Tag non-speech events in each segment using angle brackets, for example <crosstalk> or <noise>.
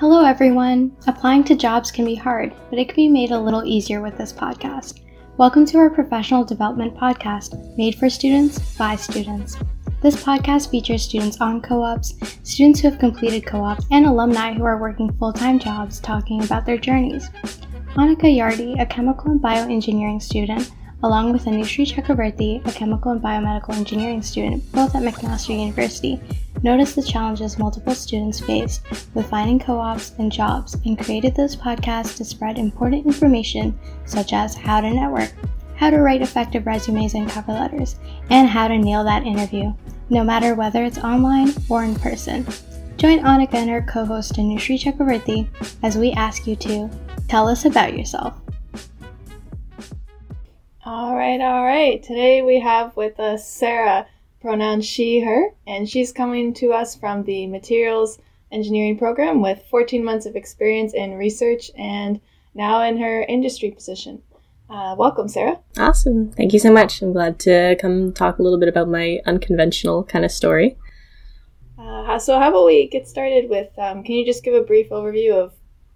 Hello, everyone. Applying to jobs can be hard, but it can be made a little easier with this podcast. Welcome to our professional development podcast, made for students by students. This podcast features students on co ops, students who have completed co ops, and alumni who are working full time jobs talking about their journeys. Annika Yardi, a chemical and bioengineering student, along with Anushree Chakravarti, a chemical and biomedical engineering student, both at McMaster University, noticed the challenges multiple students faced with finding co ops and jobs and created this podcast to spread important information such as how to network, how to write effective resumes and cover letters, and how to nail that interview no matter whether it's online or in person. Join Annika and her co host Anushree Chakravarti as we ask you to tell us about yourself. All right, all right. Today we have with us Sarah, pronoun she, her, and she's coming to us from the Materials Engineering program with 14 months of experience in research and now in her industry position. Uh, welcome, Sarah. Awesome. Thank you so much. I'm glad to come talk a little bit about my unconventional kind of story. Uh, so, how about we get started with? Um, can you just give a brief overview of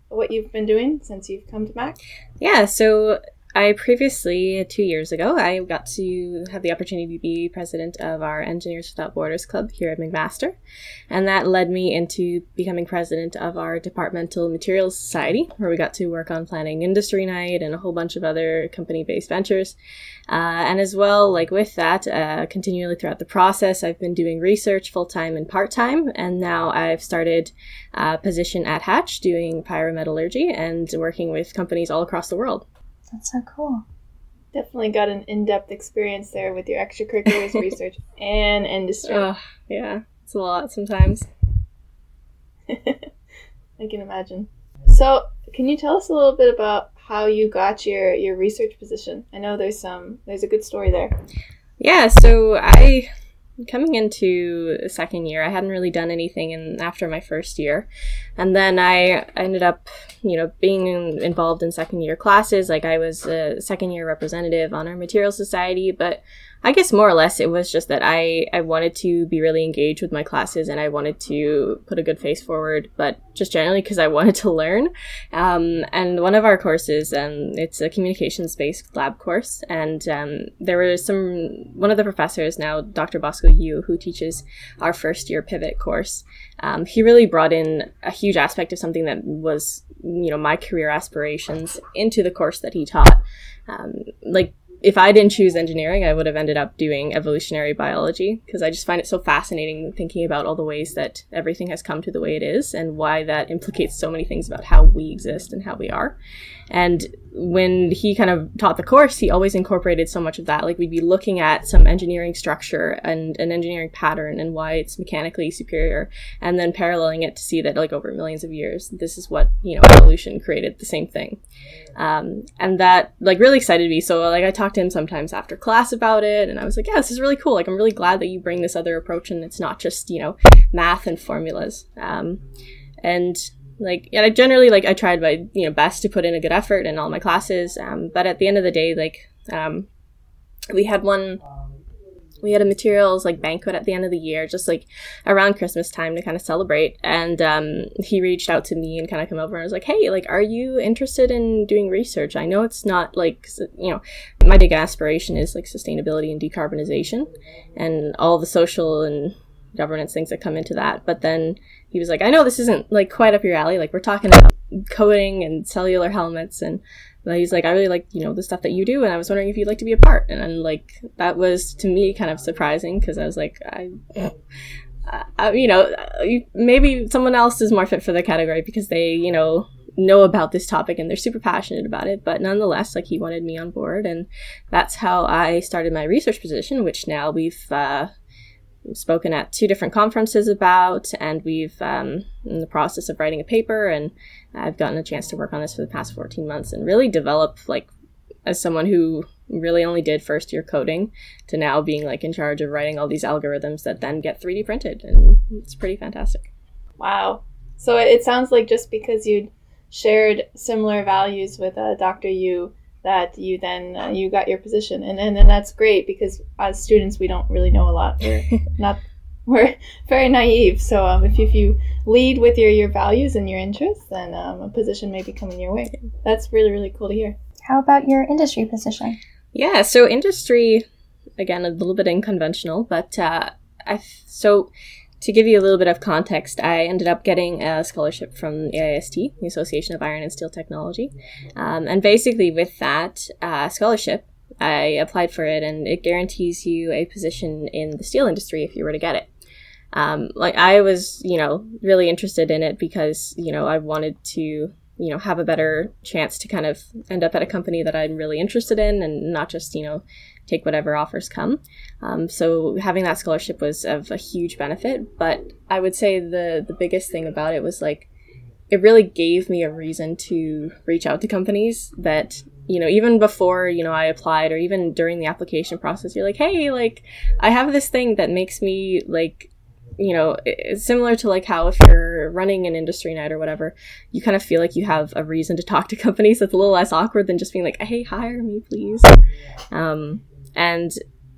what you've been doing since you've come to Mac? Yeah, so I previously, two years ago, I got to have the opportunity to be president of our Engineers Without Borders Club here at McMaster. And that led me into becoming president of our Departmental Materials Society, where we got to work on planning Industry Night and a whole bunch of other company based ventures. Uh, and as well, like with that, uh, continually throughout the process, I've been doing research full time and part time. And now I've started a position at Hatch doing pyrometallurgy and working with companies all across the world. That's so cool. Definitely got an in depth experience there with your extracurriculars, <laughs> research, and industry. Oh, yeah. It's a lot sometimes. <laughs> I can imagine. So, can you tell us a little bit about how you got your your research position? I know there's some there's a good story there. Yeah, so I coming into second year, I hadn't really done anything in after my first year, and then I ended up, you know, being involved in second year classes. Like I was a second year representative on our material society, but I guess more or less it was just that I, I wanted to be really engaged with my classes and I wanted to put a good face forward, but just generally because I <laughs> wanted to learn. Um, and one of our courses, um, it's a communications based lab course. And um, there were some, one of the professors now, Dr. Bosco Yu, who teaches our first year pivot course, um, he really brought in a huge aspect of something that was, you know, my career aspirations into the course that he taught. Um, like if I didn't choose engineering, I would have ended up doing evolutionary biology because I just find it so fascinating thinking about all the ways that everything has come to the way it is and why that implicates so many things about how we exist and how we are. And when he kind of taught the course, he always incorporated so much of that. Like we'd be looking at some engineering structure and an engineering pattern and why it's mechanically superior, and then paralleling it to see that like over millions of years, this is what you know evolution created the same thing. Um, and that like really excited me. So like I talked to him sometimes after class about it, and I was like, yeah, this is really cool. Like I'm really glad that you bring this other approach, and it's not just you know math and formulas. Um, and like yeah, I generally like I tried my you know best to put in a good effort in all my classes. Um, but at the end of the day, like um, we had one we had a materials like banquet at the end of the year, just like around Christmas time to kind of celebrate. And um, he reached out to me and kind of come over and was like, "Hey, like, are you interested in doing research? I know it's not like you know, my big aspiration is like sustainability and decarbonization, and all the social and governance things that come into that. But then he was like, I know this isn't like quite up your alley. Like we're talking about coding and cellular helmets and he's like, I really like, you know, the stuff that you do, and I was wondering if you'd like to be a part. And then, like, that was to me kind of surprising because I was like, I, I, you know, maybe someone else is more fit for the category because they, you know, know about this topic and they're super passionate about it. But nonetheless, like, he wanted me on board, and that's how I started my research position, which now we've, uh, spoken at two different conferences about, and we've um, in the process of writing a paper, and I've gotten a chance to work on this for the past 14 months and really develop like as someone who really only did first year coding to now being like in charge of writing all these algorithms that then get 3D printed, and it's pretty fantastic. Wow! So it sounds like just because you shared similar values with uh, Dr. Yu that you then uh, you got your position and, and and that's great because as students we don't really know a lot we're <laughs> not we're very naive. So um, if, if you lead with your, your values and your interests, then um, a position may be coming your way. That's really, really cool to hear. How about your industry position? Yeah, so industry, again, a little bit unconventional, but uh, I so to give you a little bit of context, I ended up getting a scholarship from AIST, the Association of Iron and Steel Technology. Um, and basically, with that uh, scholarship, I applied for it, and it guarantees you a position in the steel industry if you were to get it. Um, like I was, you know, really interested in it because you know I wanted to, you know, have a better chance to kind of end up at a company that I'm really interested in, and not just, you know, take whatever offers come. Um, so having that scholarship was of a huge benefit. But I would say the the biggest thing about it was like it really gave me a reason to reach out to companies that you know even before you know i applied or even during the application process you're like hey like i have this thing that makes me like you know similar to like how if you're running an industry night or whatever you kind of feel like you have a reason to talk to <laughs> companies that's a little less awkward than just being like hey hire me please um, and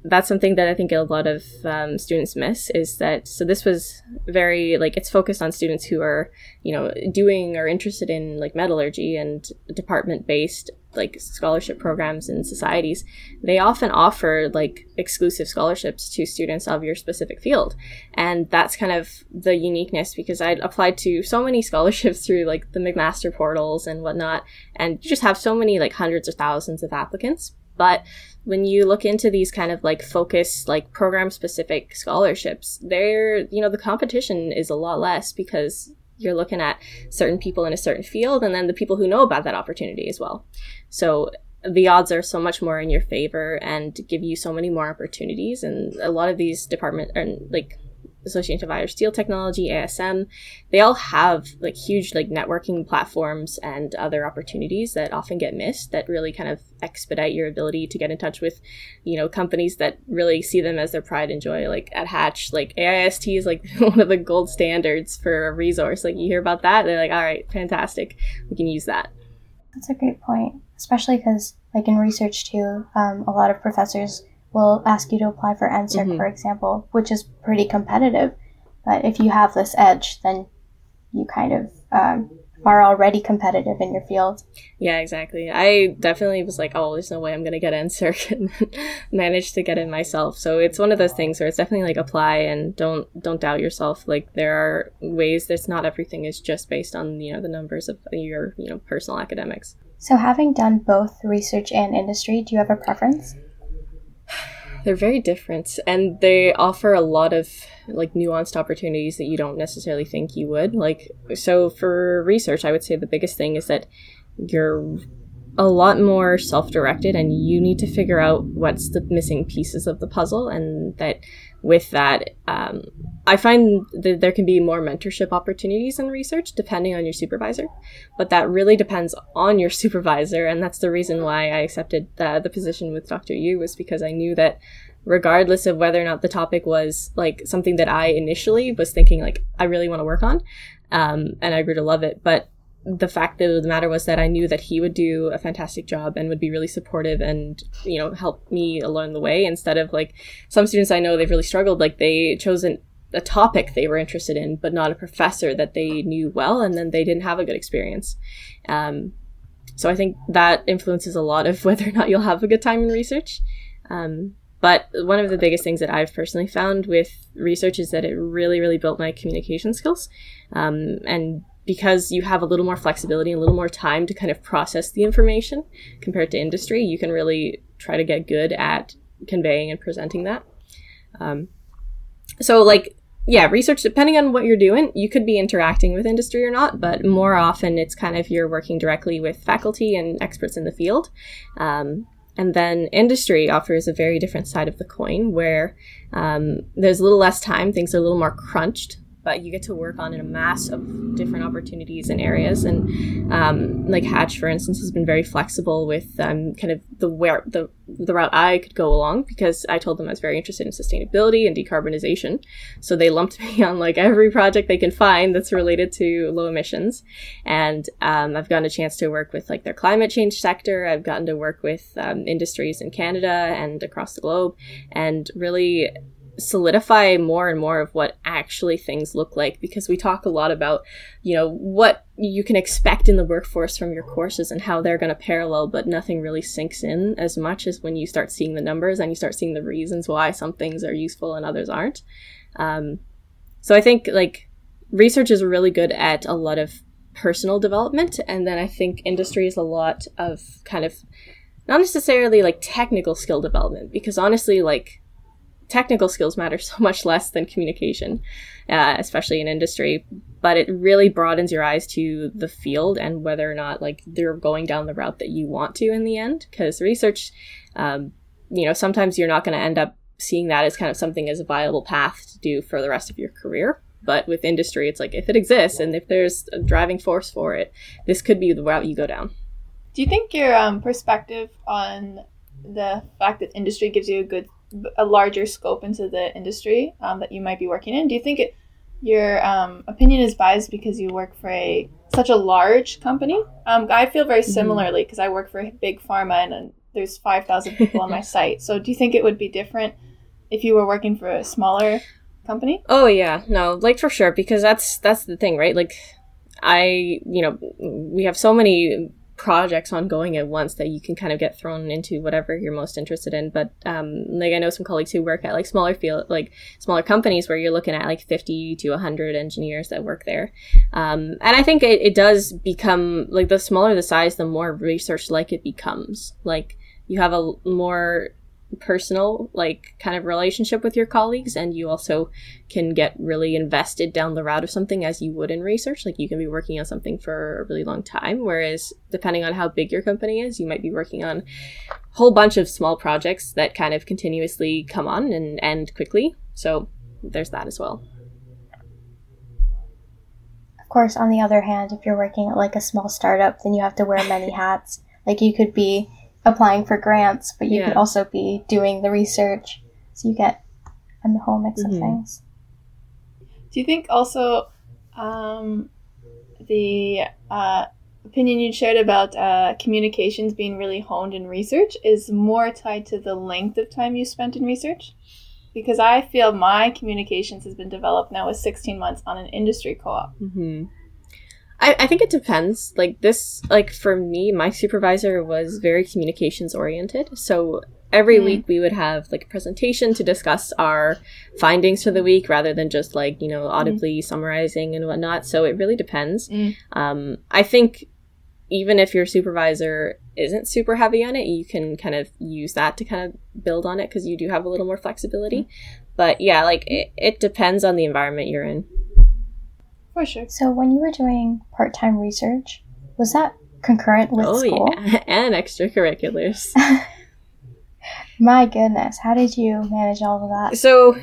that's something that I think a lot of um, students miss is that so this was very like it's focused on students who are you know doing or interested in like metallurgy and department based like scholarship programs and societies. They often offer like exclusive scholarships to students of your specific field. And that's kind of the uniqueness because i applied to so many <laughs> scholarships through like the mcmaster portals and whatnot and you just have so many like hundreds of thousands of applicants but when you look into these kind of like focus like program specific scholarships there you know the competition is a lot less because you're looking at certain people in a certain field and then the people who know about that opportunity as well. So the odds are so much more in your favor and give you so many more opportunities and a lot of these department and like Association of Iron and Steel Technology, ASM, they all have like huge like networking platforms and other opportunities that often get missed that really kind of expedite your ability to get in touch with, you know, companies that really see them as their pride and joy. Like at Hatch, like AIST is like <laughs> one of the gold standards for a resource. Like you hear about that, they're like, all right, fantastic. We can use that. That's a great point, especially because like in research too, um, a lot of professors will ask you to apply for NSERC, mm-hmm. for example, which is pretty competitive. But if you have this edge, then you kind of um, are already competitive in your field. Yeah, exactly. I definitely was like, oh, there's no way I'm going to get NSERC <laughs> and managed to get in myself. So it's one of those things where it's definitely like apply and don't don't doubt yourself. Like there are ways that's not everything is just based on, you know, the numbers of your, you know, personal academics. So having done both research and industry, do you have a preference? They're very different and they offer a lot of like nuanced opportunities that you don't necessarily think you would like so for research i would say the biggest thing is that you're a lot more self-directed and you need to figure out what's the missing pieces of the puzzle and that with that um, i find that there can be more mentorship opportunities in research depending on your supervisor but that really depends on your <laughs> supervisor and that's the reason why i accepted the, the position with dr yu was because i knew that regardless of whether or not the topic was like something that i initially was thinking like i really want to work on um, and i grew to love it but the fact of the matter was that I knew that he would do a fantastic job and would be really supportive and, you know, help me along the way instead of like some students I know they've really struggled, like they chose an, a topic they were interested in, but not a professor that they knew well, and then they didn't have a good experience. Um, so I think that influences a lot of <laughs> whether or not you'll have a good time in research. Um, but one of the biggest things that I've personally found with research is that it really, really built my communication skills um, and because you have a little more flexibility, and a little more time to kind of process the information compared to industry, you can really try to get good at conveying and presenting that. Um, so, like, yeah, research, depending on what you're doing, you could be interacting with industry or not, but more often it's kind of you're working directly with faculty and experts in the field. Um, and then industry offers a very different side of the coin where um, there's a little less time, things are a little more crunched but you get to work on in a mass of different opportunities and areas. And um, like Hatch, for instance, has been very flexible with um, kind of the where the the route I could go along because I told them I was very interested in sustainability and decarbonization. So they lumped <laughs> me on like every project they can find that's related to low emissions. And um, I've gotten a chance to work with like their climate change sector. I've gotten to work with um, industries in Canada and across the globe, and really solidify more and more of what actually things look like because we talk a lot about you know what you can expect in the workforce from your courses and how they're going to parallel but nothing really sinks in as much as when you start seeing the numbers and you start seeing the reasons why some things are useful and others aren't. Um, so i think like research is really good at a lot of personal development and then i think industry is a lot of kind of not necessarily like technical skill development because honestly like technical skills matter <laughs> so much less than communication, uh, especially in industry. But it really broadens your eyes to the field and whether or not like they're going down the route that you want to in the end. Because research, um, you know, sometimes you're not going to end up seeing that as kind of something as a viable path to do for the rest of your career. But with industry, it's like if it exists and if there's a driving force for it, this could be the route you go down. Do you think your um, perspective on the fact that industry gives you a good a larger scope into the industry um, that you might be working in. Do you think it, your um, opinion is biased because you work for a such a large company? Um, I feel very mm-hmm. similarly because I work for a big pharma and, and there's five thousand <laughs> people on my site. So do you think it would be different if you were working for a smaller company? Oh yeah, no, like for sure because that's that's the thing, right? Like I, you know, we have so many projects ongoing at once that you can kind of get thrown into whatever you're most interested in. But um, like I know some colleagues who work at like smaller field, like smaller companies where you're looking at like 50 to 100 engineers that work there. Um, and I think it, it does become like the smaller the size, the more research like it becomes. Like you have a more personal like kind of relationship with your colleagues and you also can get really invested down the route of something as you would in research. Like you can be working on something for a really long time whereas depending on how big your company is you might be working on a whole bunch of small projects that kind of continuously come on and end quickly. So there's that as well. Of course on the other hand if you're working at like a small startup then you have to wear many hats. Like you could be applying for grants, but you yeah. could also be doing the research. So you get a whole mix mm-hmm. of things. Do you think also um, the uh, opinion you shared about uh, communications being really honed in research is more tied to the length of time you spent in research? Because I feel my communications has been developed now with 16 months on an industry co op. Mm-hmm. I, I think it depends. Like this, like for me, my supervisor was very communications oriented. So every mm. week we would have like a presentation to discuss our findings for the week rather than just like, you know, mm. audibly mm. summarizing and whatnot. So it really depends. Mm. Um, I think even if your supervisor isn't super heavy on it, you can kind of use that to kind of build on it because you do have a little more flexibility. Mm. But yeah, like it, it depends on the environment you're in. For sure. So when you were doing part time research, was that concurrent with oh, school? yeah, <laughs> and extracurriculars. <laughs> My goodness, how did you manage all of that? So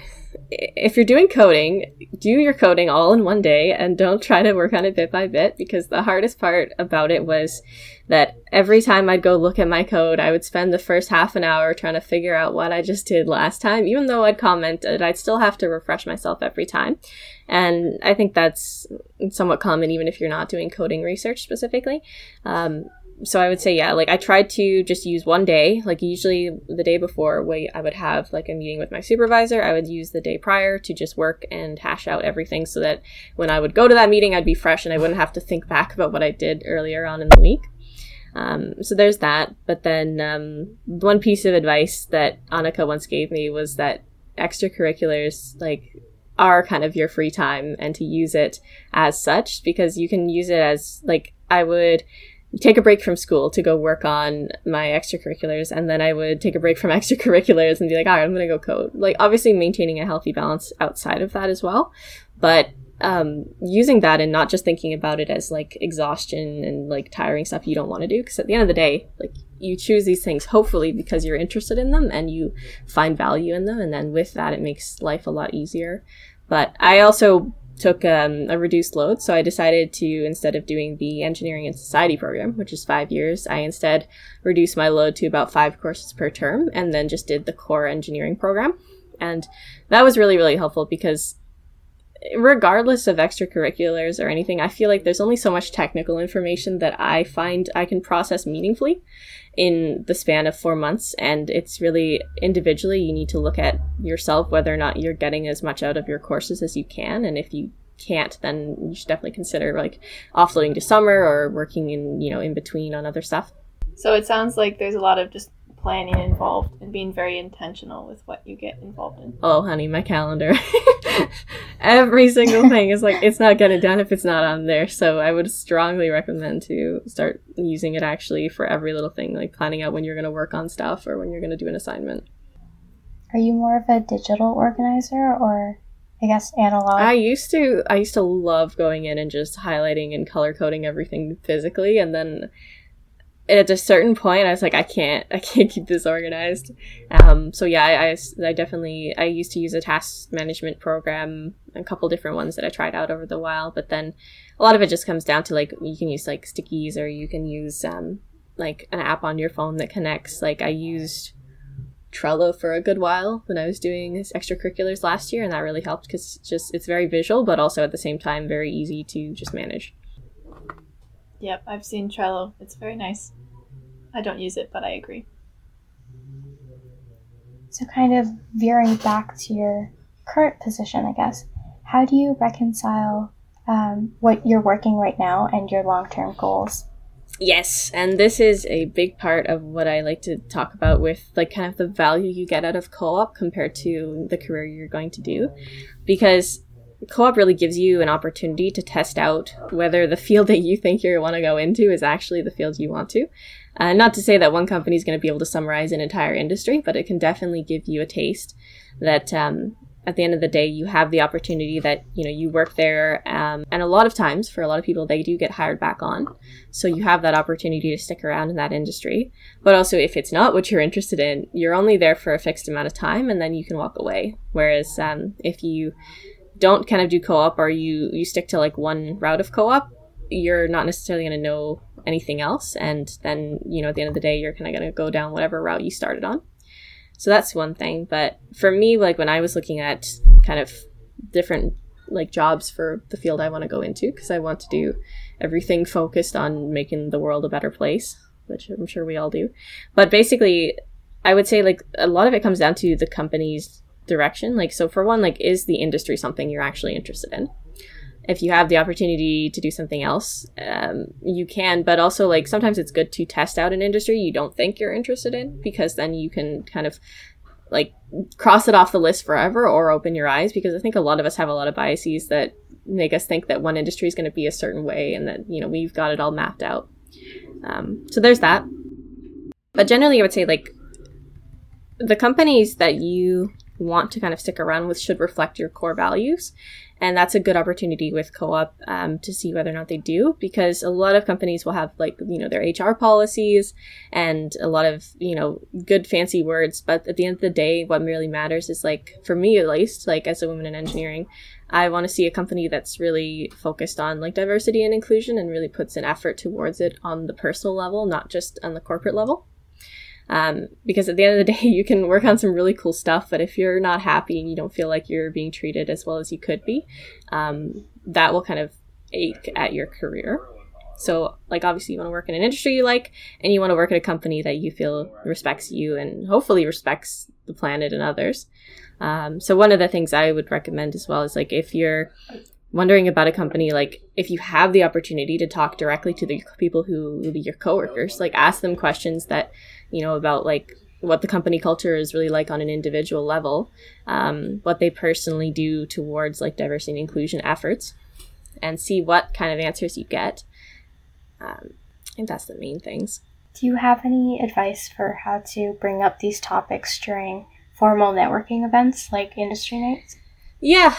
if you're doing coding, do your coding all in one day and don't try to work on it bit by bit because the hardest part about it was that every time I'd go look at my code, I would spend the first half an hour trying to figure out what I just did last time. Even though I'd commented, I'd still have to refresh myself every time. And I think that's somewhat common even if you're not doing coding research specifically. Um, so I would say, yeah, like I tried to just use one day, like usually the day before we, I would have like a meeting with my supervisor. I would use the day prior to just work and hash out everything so that when I would go to that meeting, I'd be fresh and I wouldn't have to think back about what I did earlier on in the week. Um, so there's that. But then um, one piece of advice that Annika once gave me was that extracurriculars, like, are kind of your free time and to use it as such because you can use it as, like, I would take a break from school to go work on my extracurriculars and then i would take a break from <laughs> extracurriculars and be like all right i'm gonna go code. Like obviously maintaining a healthy balance outside of that as well but um, using that and not just thinking about it as like exhaustion and like tiring stuff you don't want to do because at the end of the day like you choose these things hopefully because you're interested in them and you find value in them and then with that it makes life a lot easier but i also took um, a reduced load. So I decided to, instead of doing the engineering and society program, which is five years, I instead reduced my load to about five courses per term and then just did the core engineering program. And that was really, really helpful because regardless of extracurriculars or anything, I feel like there's only so much technical information that I find I can process meaningfully in the span of four months. And it's really individually, you need to look at yourself whether or not you're getting as much out of your courses as you can. And if you can't, then you should definitely consider like offloading to summer or working in, you know, in between on other stuff. So it sounds like there's a lot of just planning involved and being very intentional with what you get involved in. Oh, honey, my calendar. <laughs> Every single thing is like, it's not getting done if it's not on there. So I would strongly recommend to start using it actually for every little thing, like planning out when you're going to work on stuff or when you're going to do an assignment. Are you more of a digital organizer or I guess analog? I used to I used to love going in and just highlighting and color coding everything physically and then at a certain point, I was like, I can't, I can't keep this organized. Um, so yeah, I, I, I, definitely, I used to use a task management program, a couple different ones that I tried out over the while, but then a lot of it just comes down to like, you can use like stickies or you can use, um, like an app on your phone that connects. Like I used Trello for a good while when I was doing extracurriculars last year, and that really helped because just, it's very visual, but also at the same time, very easy to just manage. Yep, I've seen Trello. It's very nice. I don't use it, but I agree. So, kind of veering back to your current position, I guess, how do you reconcile um, what you're working right now and your long term goals? Yes, and this is a big part of what I like to talk about with like kind of the value you get out of co-op compared to the career you're going to do because co-op really gives you an opportunity to test out whether the field that you think you want to go into is actually the field you want to. Uh, not to say that one company is going to be able to summarize an entire industry, but it can definitely give you a taste that um, at the end of the day you have the opportunity that you know you work there um, and a lot of times for a lot of people they do get hired back on. So you have that opportunity to stick around in that industry. But also if it's not what you're interested in you're only there for a fixed amount of time and then you can walk away. Whereas um, if you don't kind of do co-op or you you stick to like one route of co-op you're not necessarily going to know anything else and then you know at the end of the day you're kind of going to go down whatever route you started on. So that's one thing but for me like when i was looking at kind of different like jobs for the field i want to go into because i want to do everything focused on making the world a better place which i'm sure we all do. But basically i would say like a lot of it comes down to the company's direction. Like, so for one, like, is the industry something you're actually interested in? If you have the opportunity to do something else, um, you can. But also, like, sometimes it's good to test out an industry you don't think you're interested in because then you can kind of like cross it off the list forever or open your eyes because I think a lot of us have a lot of biases that make us think that one industry is going to be a certain way and that, you know, we've got it all mapped out. Um, so there's that. But generally, I would say, like, the companies that you want to kind of stick around with should reflect your core values. And that's a good opportunity with co-op um, to see whether or not they do, because a lot of companies will have like you know their HR policies and a lot of you know good fancy words. But at the end of the day, what really matters is like for me at least, like as a woman in engineering, I want to see a company that's really focused on like diversity and inclusion and really puts an effort towards it on the personal level, not just on the corporate level. Um, because at the end of the <laughs> day, you can work on some really cool stuff, but if you're not happy and you don't feel like you're being treated as well as you could be, um, that will kind of ache at your career. So, like, obviously, you want to work in an industry you like, and you want to work at a company that you feel respects you and hopefully respects the planet and others. Um, so, one of the things I would recommend as well is like if you're wondering about a company, like if you have the opportunity to talk directly to the people who will be your coworkers, like ask them questions that you know, about like what the company culture is really like on an individual level, um, what they personally do towards like diversity and inclusion efforts, and see what kind of answers you get. Um, I think that's the main things. Do you have any advice for how to bring up these topics during formal networking events like industry nights? Yeah,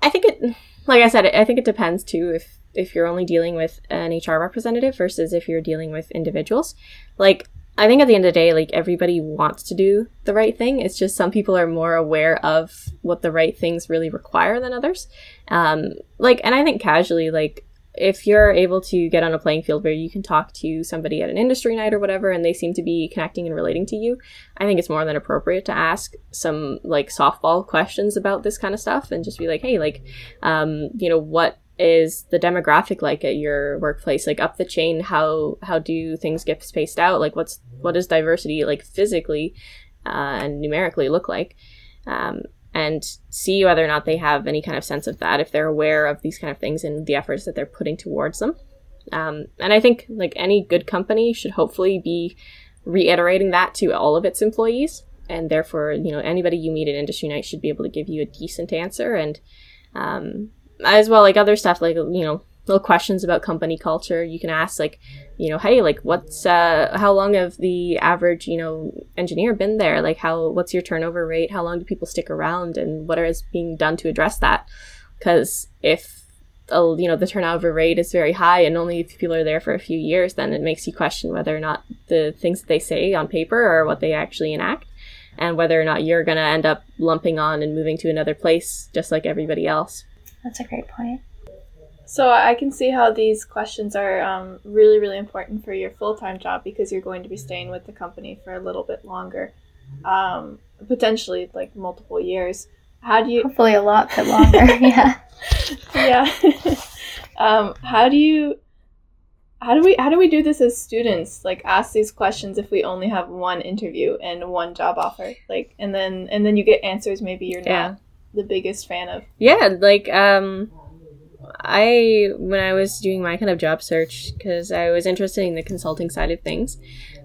I think it. Like I said, I think it depends too. If if you're only dealing with an HR representative versus if you're dealing with individuals, like I think at the end of the day, like everybody wants to do the right thing. It's just some people are more aware of what the right things really require than others. Um, like, and I think casually, like if you're able to get on a playing field where you can talk to somebody at an industry night or whatever and they seem to be connecting and relating to you, I think it's more than appropriate to ask some like softball questions about this kind of stuff and just be like, hey, like, um, you know, what is the demographic like at your workplace like up the chain how how do things get spaced out? Like what's what does diversity like physically uh, and numerically look like? Um, and see whether or not they have any kind of sense of that if they're aware of these kind of things and the efforts that they're putting towards them. Um, and i think like any good company should hopefully be reiterating that to all of its employees. And therefore you know anybody you meet at industry night should be able to give you a decent answer. And um, as well like other stuff like you know little questions about company culture. You can ask like you know hey like what's uh how long have the average you know engineer been there? Like how what's your turnover rate? How long do people stick around? And what is being done to address that? Because if uh, you know the turnover rate is very high and only if people are there for a few years then it makes you question whether or not the things that they say on paper are what they actually enact and whether or not you're going to end up lumping on and moving to another place just like everybody else That's a great point. So I can see how these questions are um, really, really important for your full time job because you're going to be staying with the company for a little bit longer, um, potentially like multiple years. How do you? Hopefully, a lot bit longer. <laughs> yeah. Yeah. <laughs> um, how do you? How do we? How do we do this as students? Like ask these questions if we only have one interview and one job offer, like, and then and then you get answers maybe you're not Yeah. The biggest fan of. yeah like um i when i was doing my kind of job search because i was interested in the consulting side of things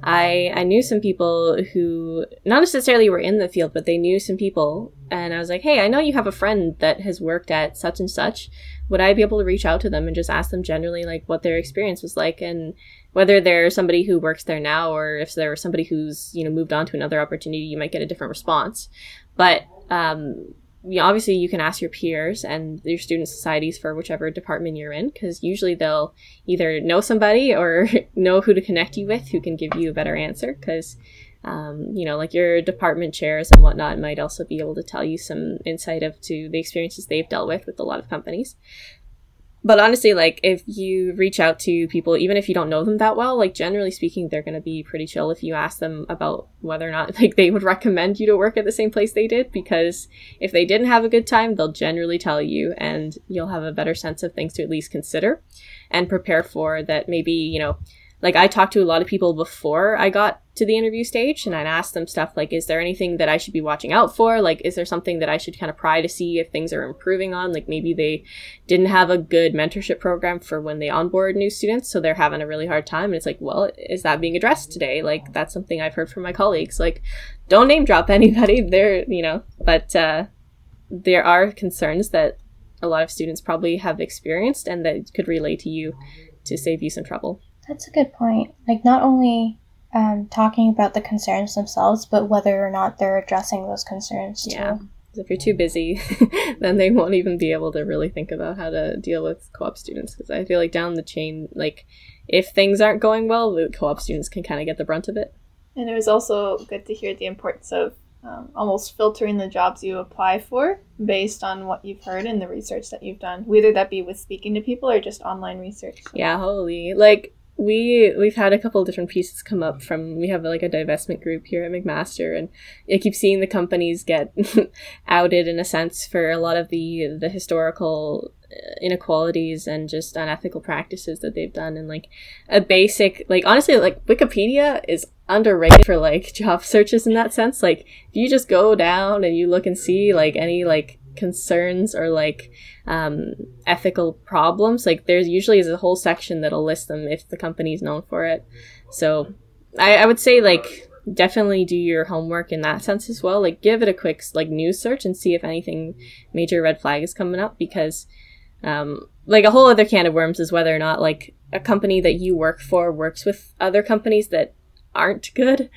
i i knew some people who not necessarily were in the field but they knew some people. And i was like hey i know you have a friend that has worked at such and such. Would i be able to reach out to them and just ask them generally like what their experience was like and whether they're somebody who works there now or if they're somebody who's you know moved on to another opportunity you might get a different response. But um you know, obviously you can ask your peers and your student societies for whichever department you're in because usually they'll either know somebody <laughs> or know who to connect you with who can give you a better answer because um, you know like your department chairs and whatnot might also be able to tell you some insight of to the experiences they've dealt with with a lot of companies but honestly like if you reach out to people even if you don't know them that well like generally speaking they're going to be pretty chill if you ask them about whether or not <laughs> like they would recommend you to work at the same place they did. Because if they didn't have a good time they'll generally tell you and you'll have a better sense of things to at least consider and prepare for that maybe you know like I talked to a lot of people before I got to the interview stage and I'd ask them stuff like, is there anything that I should be watching out for? Like, is there something that I should kind of pry to see if things are improving on? Like maybe they didn't have a good mentorship program for when they onboard new students, so they're having a really hard time. And it's like, well, is that being addressed today? Like that's something I've heard from my colleagues. Like, don't name drop <laughs> anybody. They're, you know, but uh, there are concerns that a lot of students probably have experienced and that could relate to you to save you some trouble. That's a good point. Like, not only um, talking about the concerns themselves, but whether or not they're addressing those concerns too. Yeah. 'Cause If you're too busy, <laughs> then they won't even be able to really think about how to deal with co-op students. Because I feel like down the chain, like if things aren't going well, the co-op students can kind of get the brunt of it. And it was also good to hear the importance of um, almost filtering the jobs you apply for based on what you've heard and the research that you've done, whether that be with speaking to people or just online research. Yeah, holy. Like we we've had a couple of different pieces come up from we have like a divestment group here at McMaster and I keep seeing the companies get <laughs> outed in a sense for a lot of the the historical uh, inequalities and just unethical practices that they've done. And like a basic like honestly like Wikipedia is underrated for like job searches in that sense. Like if you just go down and you look and see like any like concerns or like um, ethical problems like there's usually is a whole section that'll list them if the company's known for it. So I, I would say like definitely do your homework in that sense as well. Like give it a quick like news search and see if anything major red flag is coming up because um, like a whole other can of worms is whether or not like a company that you work for works with other companies that aren't good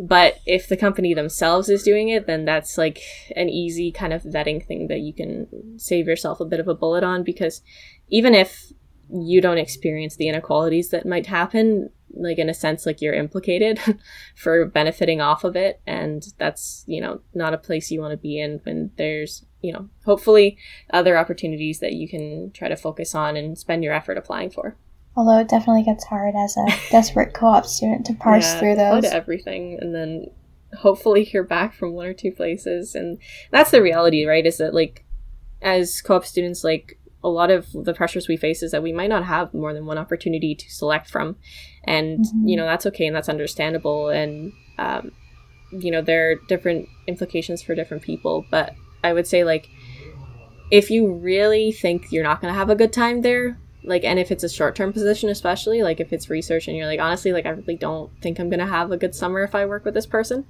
but if the company themselves is doing it then that's like an easy kind of vetting thing that you can save yourself a bit of a bullet on because even if you don't experience the inequalities that might happen like in a sense like you're implicated <laughs> for benefiting off of it and that's you know not a place you want to be in when there's you know, hopefully other opportunities that you can try to focus on and spend your effort applying for. Although it definitely gets hard as a <laughs> desperate co-op student to parse yeah, through those. to everything and then hopefully hear back from one or two places. And that's the reality, right? Is that like as co-op students, like a lot of the pressures we face is that we might not have more than one opportunity to select from and mm-hmm. you know that's okay and that's understandable and um, you know there are different implications for different people but i would say like if you really think you're not going to have a good time there like and if it's a short-term position especially like if it's research and you're like honestly like i really don't think i'm going to have a good summer if i work with this person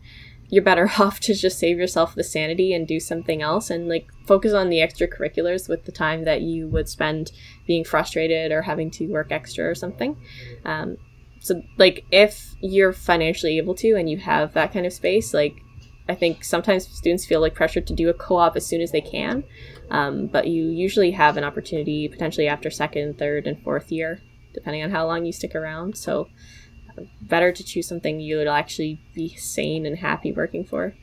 you're better <laughs> off to just save yourself the sanity and do something else and like focus on the extracurriculars with the time that you would spend being frustrated or having to work extra or something. Um, so like if you're financially able to and you have that kind of space like i think sometimes students feel like pressured to do a co-op as soon as they can um, but you usually have an opportunity potentially after second third and fourth year depending on how long you stick around so uh, better to choose something you would actually be sane and happy working for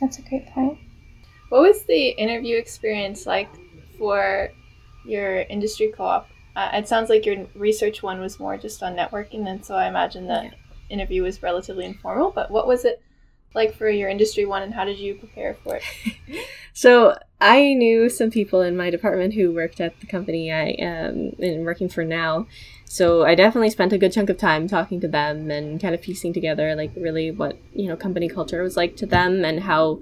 that's a great point what was the interview experience like for your industry co-op uh, it sounds like your research one was more just on networking, and so I imagine that yeah. interview was relatively informal. But what was it like for your industry one, and how did you prepare for it? <laughs> so I knew some people in my department who worked at the company I am in working for now. So I definitely spent a good chunk of time talking to them and kind of piecing together like really what you know company culture was like to them and how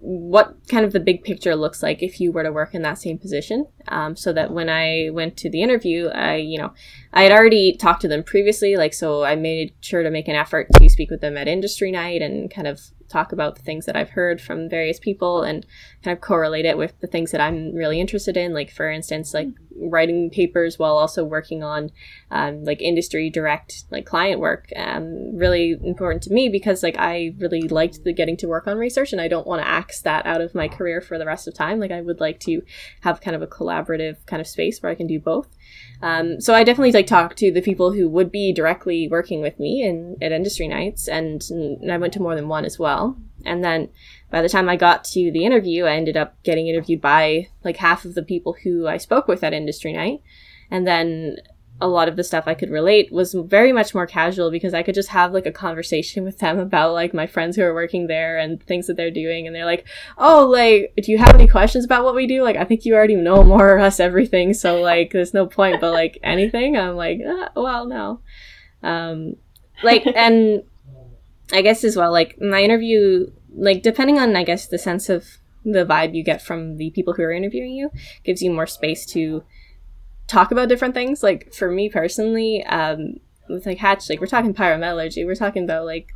what kind of the big picture looks like if you were to work in that same position. Um, so that when i went to the interview i you know i had already talked to them previously like so i made sure to make an effort to speak with them at industry night and kind of talk about the things that I've heard from various people and kind of correlate it with the things that I'm really interested in. Like, for instance, like writing papers while also working on um, like industry direct, like client work. Um, really important to me because like I really liked the getting to work on research and I don't want to axe that out of my career for the rest of time. Like, I would like to have kind of a collaborative kind of space where I can do both. Um, so I definitely like talked to the people who would be directly working with me in at industry nights, and, and, I went to more than one as well. And then by the time I got to the interview, I ended up getting interviewed by like half of the people who I spoke with at industry night, and then a lot of the stuff I could relate was very much more casual because I could just have like a conversation <laughs> with them about like my friends who are working there and things that they're doing. And they're like, Oh, like, do you have any questions about what we do? Like, I think you already know more or less everything. So like, there's no point, but like <laughs> anything, I'm like, ah, well, no. Um, like, and I guess as well, like my interview, like depending on, I guess, the sense of the vibe you get from the people who are interviewing you gives you more space to talk about different things. Like for me personally, um, with like Hatch, like we're talking pyrometallurgy, we're talking about like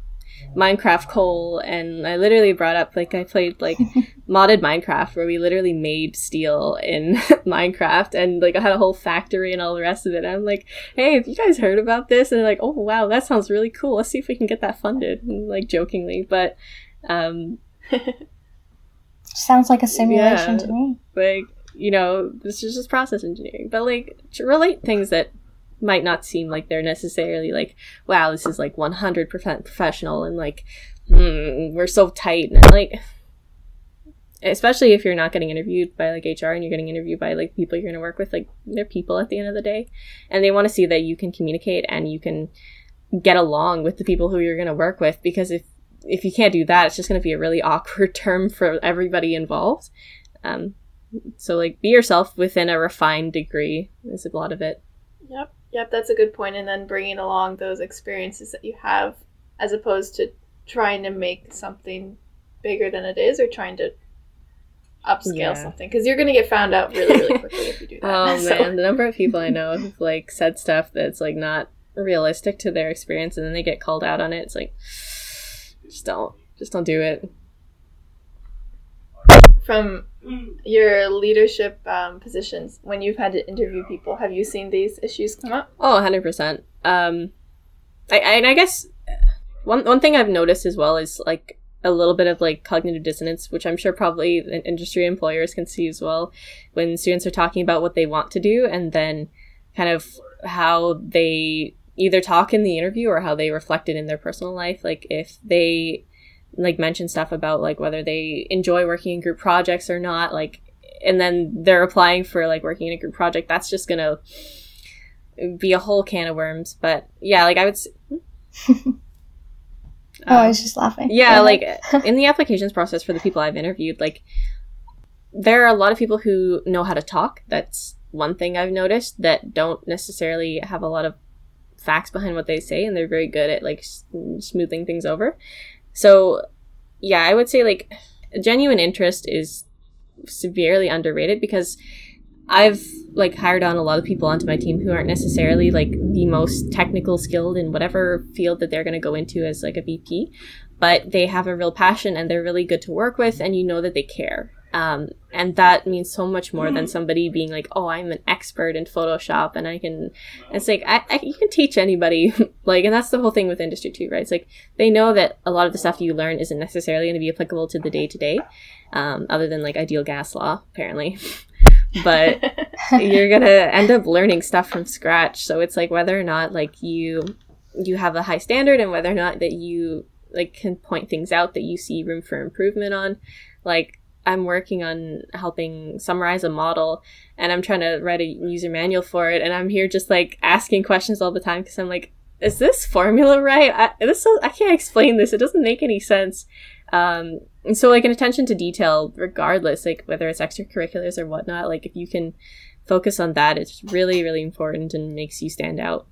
Minecraft coal, and I literally brought up like I played like <laughs> modded Minecraft where we literally made steel in <laughs> Minecraft, and like I had a whole factory and all the rest of it. And I'm like, hey, have you guys heard about this? And they're like, oh wow, that sounds really cool. Let's see if we can get that funded, and, like jokingly, but um. <laughs> Sounds like a simulation yeah, to me. Like you know, this is just process engineering. But like to relate things that might not seem like they're necessarily like, wow, this is like 100% professional and like, mm, we're so tight. And like, especially if you're not getting interviewed by like HR and you're getting interviewed by like people you're going to work with, like they're people at the end of the day. And they want to see that you can communicate and you can get along with the people who you're going to work with because if if you can't do that, it's just going to be a really <laughs> awkward term for everybody involved. Um, so like be yourself within a refined degree is a lot of it. Yep. Yep, that's a good point and then bringing along those experiences that you have as opposed to trying to make something bigger than it is or trying to upscale yeah. something because you're going to get found out really really <laughs> quickly if you do that. Oh <laughs> so. man, the number of people I know who've like said stuff that's like not realistic to their experience and then they get called out on it. It's like just don't just don't do it. From your leadership um, positions when you've had to interview people? Have you seen these issues come up? Oh 100% um I, I, I guess one, one thing i've noticed as well is like a little bit of like cognitive dissonance which i'm sure probably industry employers can see as well. When students are talking about what they want to do and then kind of how they either talk in the interview or how they reflect it in their personal life like if they like mention stuff about like whether they enjoy working in group projects or not like and then they're applying for like working in a group project that's just gonna be a whole can of worms. But yeah like i would s- <laughs> oh, I was just laughing. yeah like <laughs> in the applications process for the people i've interviewed like there are a lot of people who know how to talk. That's one thing i've noticed that don't necessarily have a lot of facts behind what they say and they're very good at like s- smoothing things over so yeah i would say like genuine interest is severely underrated because i've like hired on a lot of people onto my team who aren't necessarily like the most technical skilled in whatever field that they're going to go into as like a vp but they have a real passion and they're really good to work with and you know that they care um, and that means so much more than somebody being like oh i'm an expert in photoshop and i can it's like I, I you can teach anybody <laughs> like and that's the whole thing with industry too right? It's like they know that a lot of the stuff you learn isn't necessarily going to be applicable to the day to day um, other than like ideal gas law apparently. <laughs> But <laughs> you're gonna end up learning stuff from scratch. So it's like whether or not like you you have a high standard and whether or not that you like can point things out that you see room for improvement on. Like i'm working on helping summarize a model and i'm trying to write a user manual for it and i'm here just like asking questions all the time because i'm like is this formula right? I, this i can't explain this. It doesn't make any sense. Um and so like an attention to detail regardless like whether it's extracurriculars or whatnot like if you can focus on that it's really really important and makes you stand out.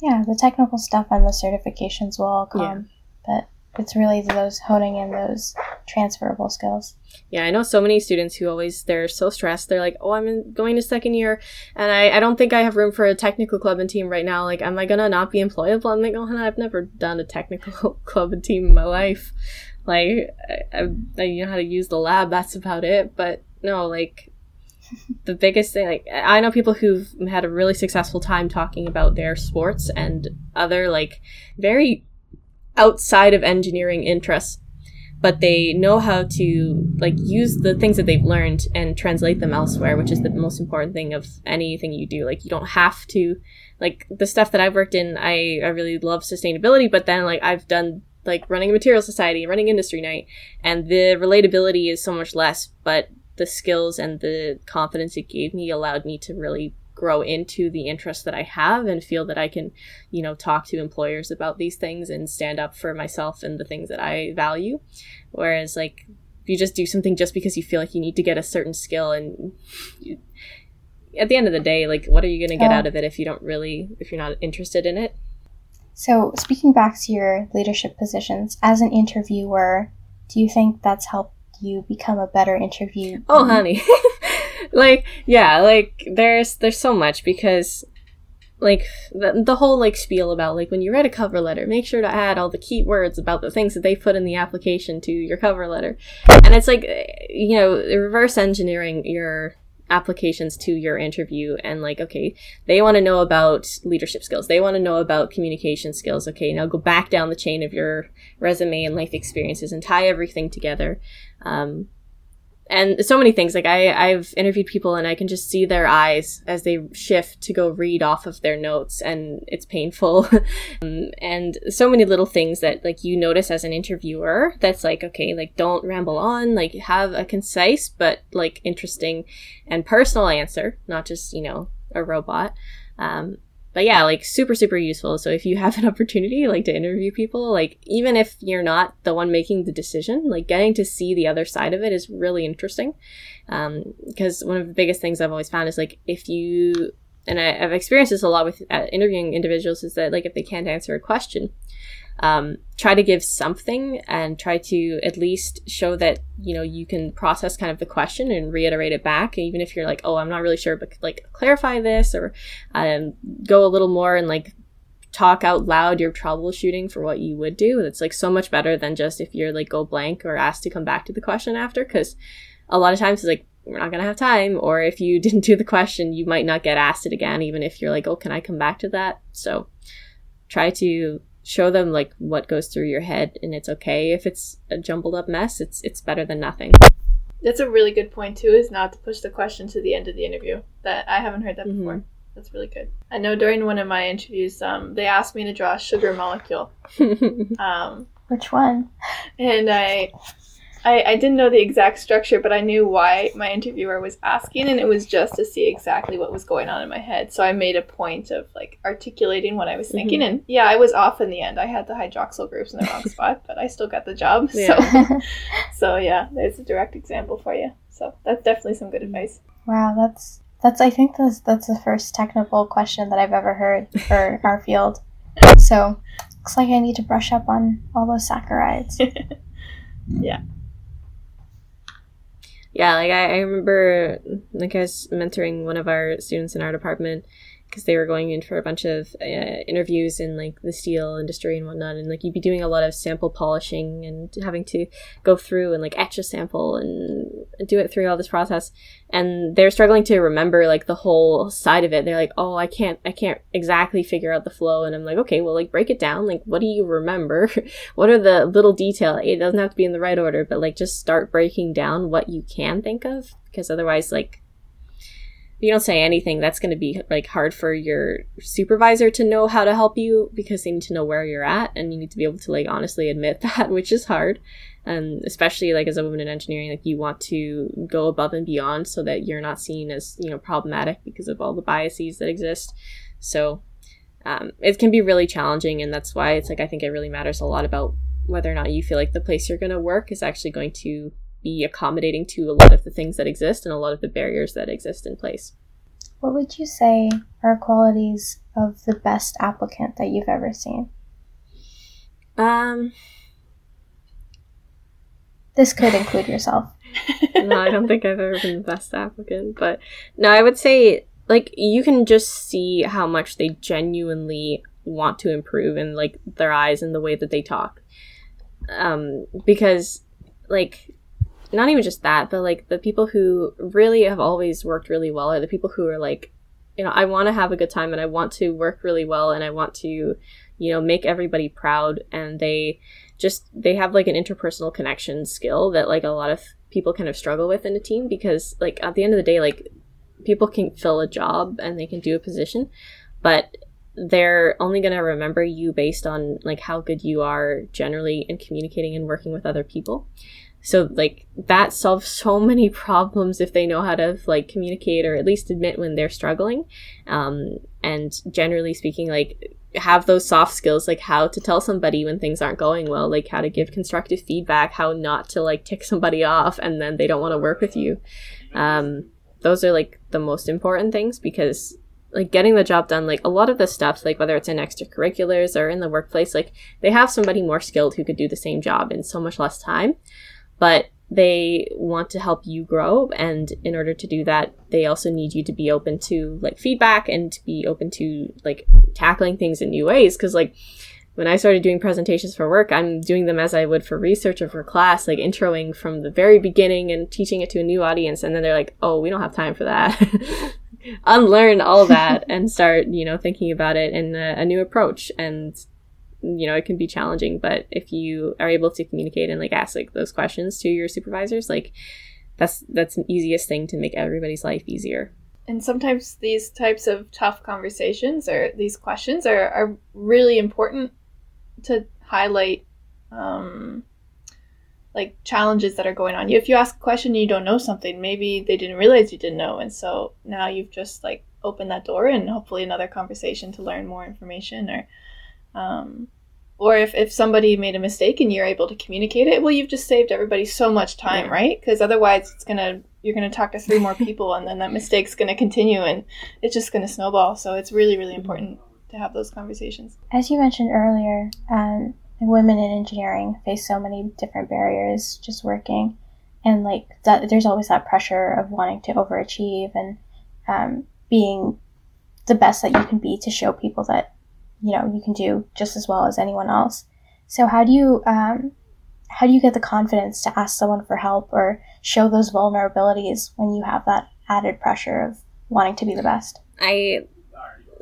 Yeah, the technical stuff and the certifications will all come, but it's really those honing in those transferable skills. yeah i know so many students who always they're so stressed. They're like oh i'm in, going to second year and I, I don't think i have room for a technical club and team right now. Like am i gonna not be employable? I'm like oh i've never done a technical <laughs> club and team in my life. Like I, I, I know how to use the lab that's about it but no like <laughs> the biggest thing like i know people who've had a really successful time talking about their sports and other like very outside of engineering interests but they know how to like use the things that they've learned and translate them elsewhere which is the most important thing of anything you do. Like you don't have to like the stuff that i've worked in i i really love sustainability but then like i've done like running a material society running industry night and the relatability is so much less but the skills and the confidence it gave me allowed me to really grow into the interest that I have and feel that I can, you know, talk to employers about these things and stand up for myself and the things that I value. Whereas, like, if you just do something just because you feel like you need to get a certain skill and you, at the end of the day, like, what are you going to get Yeah. out of it if you don't really, if you're not interested in it? So, speaking back to your leadership positions, as an interviewer, do you think that's helped you become a better interview? Oh, honey. <laughs> like, yeah, like there's there's so much because like the, the whole like spiel about like when you write a cover letter, make sure to add all the key words about the things that they put in the application to your cover letter. And it's like you know, reverse engineering your applications to your interview and like okay they want to know about leadership skills. They want to know about communication skills. Okay now go back down the chain of your resume and life experiences and tie everything together. Um, and so many things. Like I, i've interviewed people and i can just see their eyes as they shift to go read off of their notes and it's painful. <laughs> Um, and so many little things that like you notice as an interviewer that's like okay like don't ramble on like have a concise but like interesting and personal answer not just you know a robot. Um, but yeah like super super useful. So if you have an <laughs> opportunity like to interview people like even if you're not the one making the decision like getting to see the other side of it is really interesting. Because one of the biggest things i've always found is like if you and I, i've experienced this a lot with uh, interviewing individuals is that like if they can't answer a question um, try to give something and try to at least show that you know you can process kind of the question and reiterate it back. Even if you're like oh i'm not really sure but like clarify this or um, go a little more and like talk out loud your troubleshooting for what you would do. It's like so much better than just if you're like go blank or asked to come back to the question after because a lot of times it's like we're not gonna have time or if you <laughs> didn't do the question you might not get asked it again even if you're like oh can i come back to that? So try to show them like what goes through your head and it's okay if it's a jumbled up mess it's it's better than nothing That's a really good point too, is not to push the question to the end of the interview. That I haven't heard that Mhm. before. That's really good. I know during one of my interviews, um, they asked me to draw a sugar molecule. <laughs> Um, Which one? And I I, I didn't know the exact structure, but I knew why my interviewer was asking, and it was just to see exactly what was going on in my head. So I made a point of like articulating what I was thinking, mm-hmm. and yeah, I was off in the end. I had the hydroxyl groups in the wrong <laughs> spot, but I still got the job. Yeah. So, <laughs> so yeah, there's a direct example for you. So that's definitely some good advice. Wow, that's that's I think that's that's the first technical question that I've ever heard for <laughs> our field. So looks like I need to brush up on all those saccharides. yeah yeah, like I, I remember, like I was mentoring one of our students in our department, because they were going in for a bunch of uh, interviews in like the steel industry and whatnot and like you'd be doing a lot of sample polishing and having to go through and like etch a sample and do it through all this process and they're struggling to remember like the whole side of it. They're like oh i can't i can't exactly figure out the flow and i'm like okay well like break it down. Like what do you remember? <laughs> What are the little detail? It doesn't have to be in the right order but like just start breaking down what you can think of because otherwise like you don't say anything, that's going to be like hard for your supervisor to know how to help you because they need to know where you're at and you need to be able to like honestly admit <laughs> that, which is hard. And especially like as a woman in engineering, like you want to go above and beyond so that you're not seen as, you know, problematic because of all the biases that exist. So um, it can be really challenging and that's why it's like I think it really matters a lot about whether or not you feel like the place you're going to work is actually going to be accommodating to a lot of the things that exist and a lot of the barriers that exist in place. What would you say are qualities of the best applicant that you've ever seen? Um, this could include yourself. <laughs> no, I don't think I've ever been the best applicant, but no, I would say like you can just see how much they genuinely want to improve in like their eyes and the way that they talk. Um, because like not even just that, but like the people who really have always worked really well are the people who are like, you know, I want to have a good time and I want to work really well and I want to, you know, make everybody proud and they just they have like an interpersonal connection skill that like a lot of people kind of struggle with in a team because like at the end of the day like people can fill a job and they can do a position, but they're only going to remember you based on like how good you are generally in communicating and working with other people. So like that solves so <laughs> many problems if they know how to like communicate or at least admit when they're struggling. Um, and generally speaking, like have those soft skills, like how to tell somebody when things aren't going well, like how to give constructive feedback, how not to like <laughs> tick somebody off and then they don't want to work with you. Um, those are like the most important things because like getting the job done, like a lot of the stuff, like whether it's in extracurriculars or in the workplace, like they have somebody more skilled who could do the same job in so much less time but they want to help you grow and in order to do that they also need you to be open to like feedback and to be open to like tackling things in new ways. Because like when i started doing presentations for work i'm doing them as i would for research or for class like introing from the very beginning and teaching it to a new audience and then they're like oh we don't have time for that. <laughs> Unlearn all that <laughs> and start you know thinking about it in a, a new approach and you know it can be challenging but if you are able to communicate and like ask like those questions to your supervisors like that's that's the easiest thing to make everybody's life easier. And sometimes these types of tough conversations or these questions are, are really important to highlight um, like challenges that are going on. You if you ask a question and you don't know something maybe they didn't realize you didn't know and so now you've just like opened that door and hopefully another conversation to learn more information or um, or if, if somebody made a mistake and you're able to communicate it, well, you've just saved everybody so much time, yeah. right? Because otherwise, it's gonna you're gonna talk to three more people, and then that mistake's gonna continue, and it's just gonna snowball. So it's really, really important to have those conversations. As you mentioned earlier, um, women in engineering face so many different barriers just working, and like that, there's always that pressure of wanting to overachieve and um, being the best that you can be to show people that you know you can do just as well as anyone else. So how do you um, how do you get the confidence to ask someone for help or show those vulnerabilities when you have that added pressure of wanting to be the best? I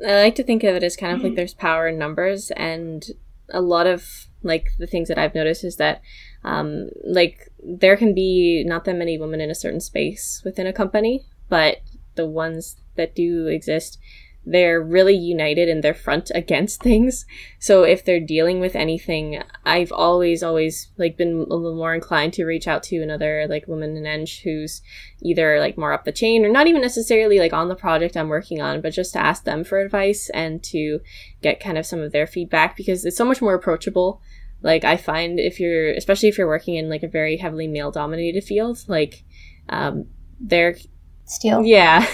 I like to think of it as kind of like there's power in numbers, and a lot of like the things that I've noticed is that um, like there can be not that many women in a certain space within a company, but the ones that do exist they're really united in their front against things. So if they're dealing with anything, I've always, always like been a little more inclined to reach out to another like woman in Eng who's either like more up the chain or not even necessarily like on the project I'm working on, but just to ask them for advice and to get kind of some of their feedback because it's so much more approachable. Like I find if you're, especially if you're working in like a very heavily male dominated field, like um, they're Steel. yeah.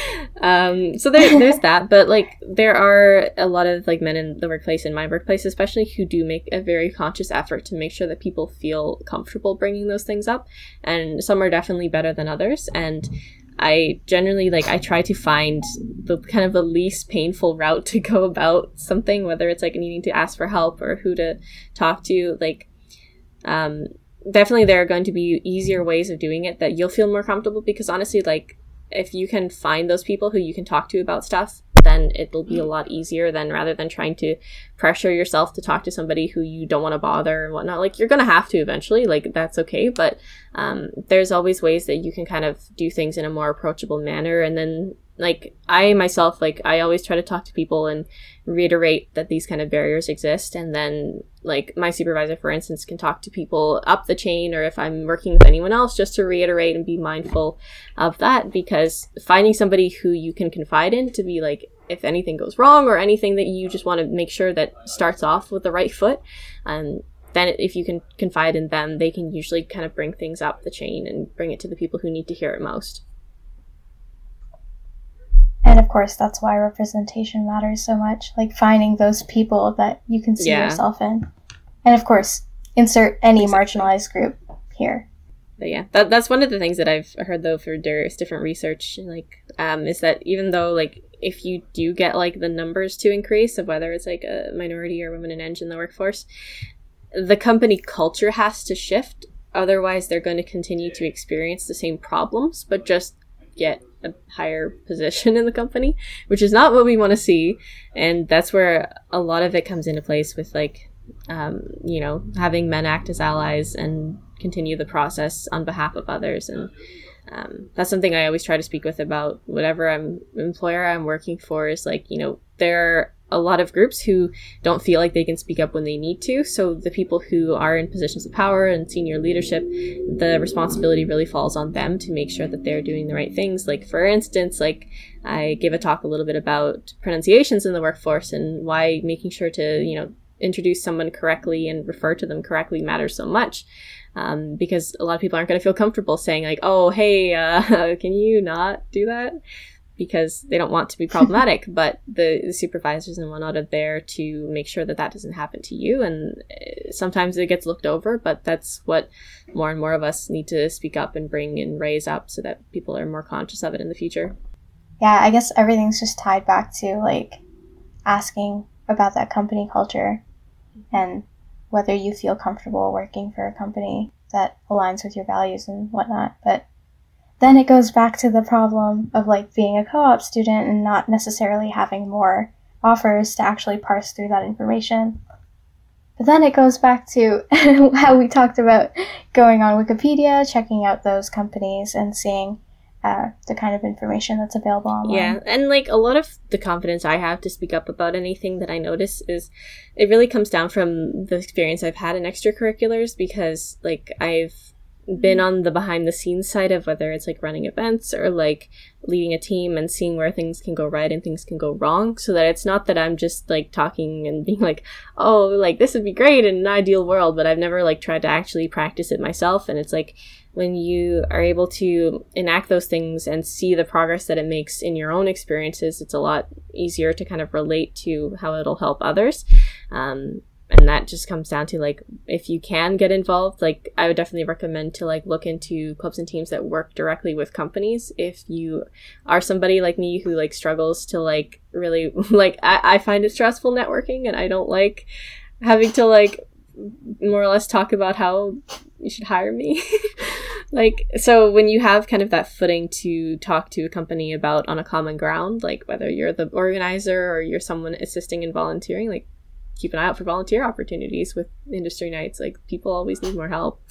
<laughs> um, so there, there's that, but like there are a lot of like men in the workplace, in my workplace especially, who do make a very conscious effort to make sure that people feel comfortable bringing those things up, and some are definitely better than others. And I generally like I try to find the kind of the least painful route to go about something, whether it's like needing to ask for help or who to talk to. Like, um, definitely there are going to be easier ways of doing it that you'll feel more comfortable because honestly, like if you can find those people who you can talk to about stuff, then it'll be a mm. lot easier than rather than trying to pressure yourself to talk to somebody who you don't want to bother and whatnot. Like you're gonna have to eventually, like that's okay. But um, there's always ways that you can kind of do things in a more approachable manner, and then like I myself, like I always try to talk to people and reiterate that these kind of barriers exist, and then like my supervisor, for instance, can talk to people up the chain, or if I'm working with anyone else, just to reiterate and be mindful of that, because finding somebody who you can confide in to be like if anything goes wrong or anything that you just want to make sure that starts off with the right foot, um, then if you can confide in them, they can usually kind of bring things up the chain and bring it to the people who need to hear it most. And of course, that's why representation matters so much. Like finding those people that you can see yeah. yourself in. And of course, insert any exactly. marginalized group here. But yeah, that, that's one of the things that I've heard though for various different research, like, um, is that even though like if you do get like the numbers to increase of whether it's like a minority or women in eng in the workforce, the company culture has to shift. Otherwise, they're going to continue to experience the same problems, but just get a higher position in the company, which is not what we want to see. And that's where a lot of it comes into place with like, um, you know, having men act as allies and continue the process on behalf of others. And um, that's something I always try to speak with about whatever I'm employer I'm working for is like, you know, there a lot of groups who don't feel like they can speak up when they need to. So the people who are in positions of power and senior leadership, the responsibility really falls on them to make sure that they're doing the right things. Like for instance, like I gave a talk a little bit about pronunciations in the workforce and why making sure to, you know, introduce someone correctly and refer to them correctly matters so much. Um, because a lot of people aren't going to feel comfortable saying like, "Oh, hey, uh, <laughs> can you not do that?" Because they don't want to be <laughs> problematic, but the, the, supervisors and whatnot are there to make sure that that doesn't happen to you. And uh, sometimes it gets looked over, but that's what more and more of us need to speak up and bring and raise up so that people are more conscious of it in the future. Yeah, I guess everything's just tied back to like asking about that company culture and whether you feel comfortable working for a company that aligns with your values and whatnot. But then it goes back to the problem of like being a co-op student and not necessarily having more offers to actually parse through that information. But then it goes back to <laughs> how we talked about going on Wikipedia, checking out those companies, and seeing uh, the kind of information that's available online. Yeah, and like a lot of the confidence I have to speak up about anything that I notice is it really comes down from the experience I've had in extracurriculars because like I've been on the behind the scenes side of whether it's like running events or like leading a team and seeing where things can go right and things can go wrong so that it's not that I'm just like talking and being like, oh, like this would be great in an ideal world, but I've never like tried to actually practice it myself. And it's like when you are able to enact those things and see the progress that it makes in your own experiences, it's a lot easier to kind of relate to how it'll help others. Um, and that just comes down to like if you can get involved like i would definitely recommend to like look into clubs and teams that work directly with companies. If you are somebody like me who like struggles to like really <laughs> like i, I find it stressful networking and i don't like having to like more or less talk about how you should hire me. <laughs> Like so when you have kind of that footing to talk to a company about on a common ground like whether you're the organizer or you're someone assisting in volunteering like keep an eye out for volunteer opportunities with industry nights. Like people always need more help.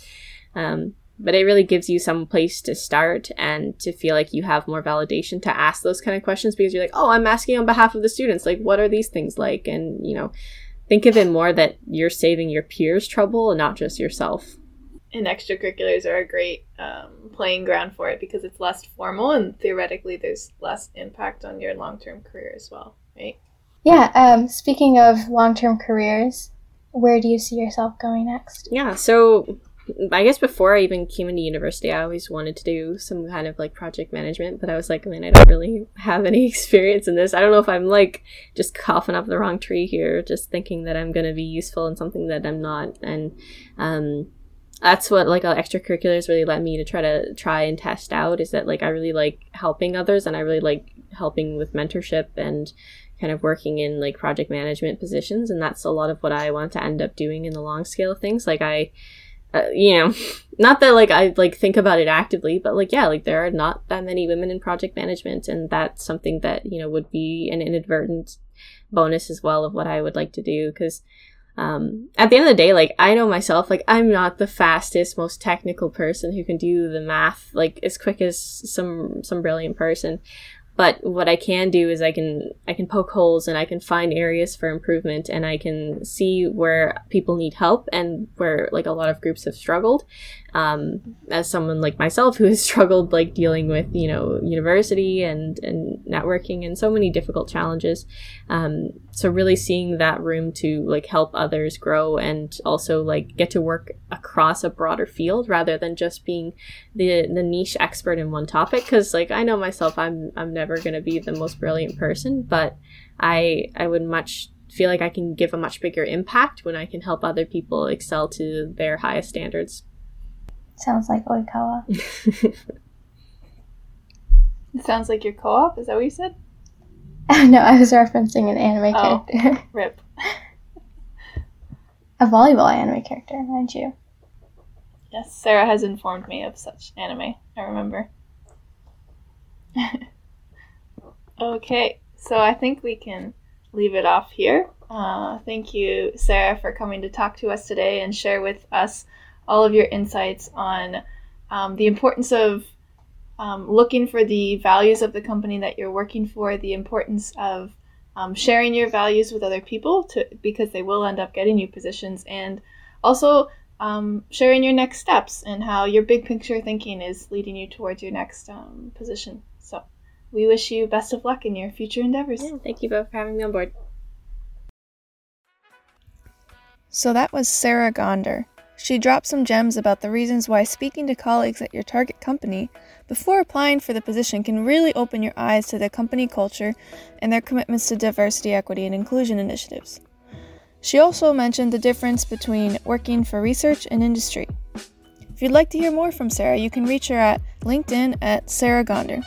Um, but it really gives you some place to start and to feel like you have more validation to ask those kind of questions because you're like, oh, I'm asking on behalf of the students. Like, what are these things like? And, you know, think of it more that you're saving your peers trouble and not just yourself. And extracurriculars are a great um, playing ground for it because it's less formal and theoretically there's less impact on your long term career as well, right? Yeah. Um, speaking of long term careers, where do you see yourself going next? Yeah. So I guess before I even came into university, I always wanted to do some kind of like project management, but I was like, I mean, I don't really have any <laughs> experience in this. I don't know if I'm like just coughing up the wrong tree here, just thinking that I'm going to be useful in something that I'm not. And, um, that's what like uh, extracurriculars really led me to try to try and test out is that like I really like helping others and I really like helping with mentorship and kind of working in like project management positions and that's a lot of what I want to end up doing in the long scale of things like I uh, you know, <laughs> not that like I like think about it actively, but like yeah, like there are not that many women in project management, and that's something that you know would be an inadvertent bonus as well of what I would like to do because. Um, at the end of the day, like I know myself, like I'm not the fastest, most technical person who can do the math like as quick as some some brilliant person. But what I can do is I can I can poke holes and I can find areas for improvement and I can see where people need help and where like a lot of groups have struggled um, as someone like myself who has <laughs> struggled like dealing with you know university and and networking and so many difficult challenges. Um, so really seeing that room to like help others grow and also like get to work across a broader field rather than just being the the niche expert in one topic. Because like i know myself i'm i'm never going to be the most brilliant person but i i would much feel like i can give a much bigger impact when i can help other people excel to their highest standards Sounds like Oikawa. <laughs> it sounds like your co-op. Is that what you said? <laughs> no, I was referencing an anime Oh. character. <laughs> Rip. a volleyball anime character, mind you. Yes, Sarah has informed me of such anime. I remember. okay, so I think we can leave it off here. Uh, thank you, Sarah, for coming to talk to us today and share with us all of your insights on um, the importance of um, looking for the values of the company that you're working for, the importance of um, sharing your values with other people to because they will end up getting you positions, and also um, sharing your next steps and how your big picture thinking is leading you towards your next um, position. So, we wish you best of luck in your future endeavors. yeah, thank you both for having me on board So that was Sarah Gonder. She dropped some gems about the reasons why speaking to colleagues at your target company before applying for the position can really open your eyes to the company culture and their commitments to diversity, equity, and inclusion initiatives. She also mentioned the difference between working for research and industry. If you'd like to hear more from Sarah, you can reach her at LinkedIn at Sarah Gonder.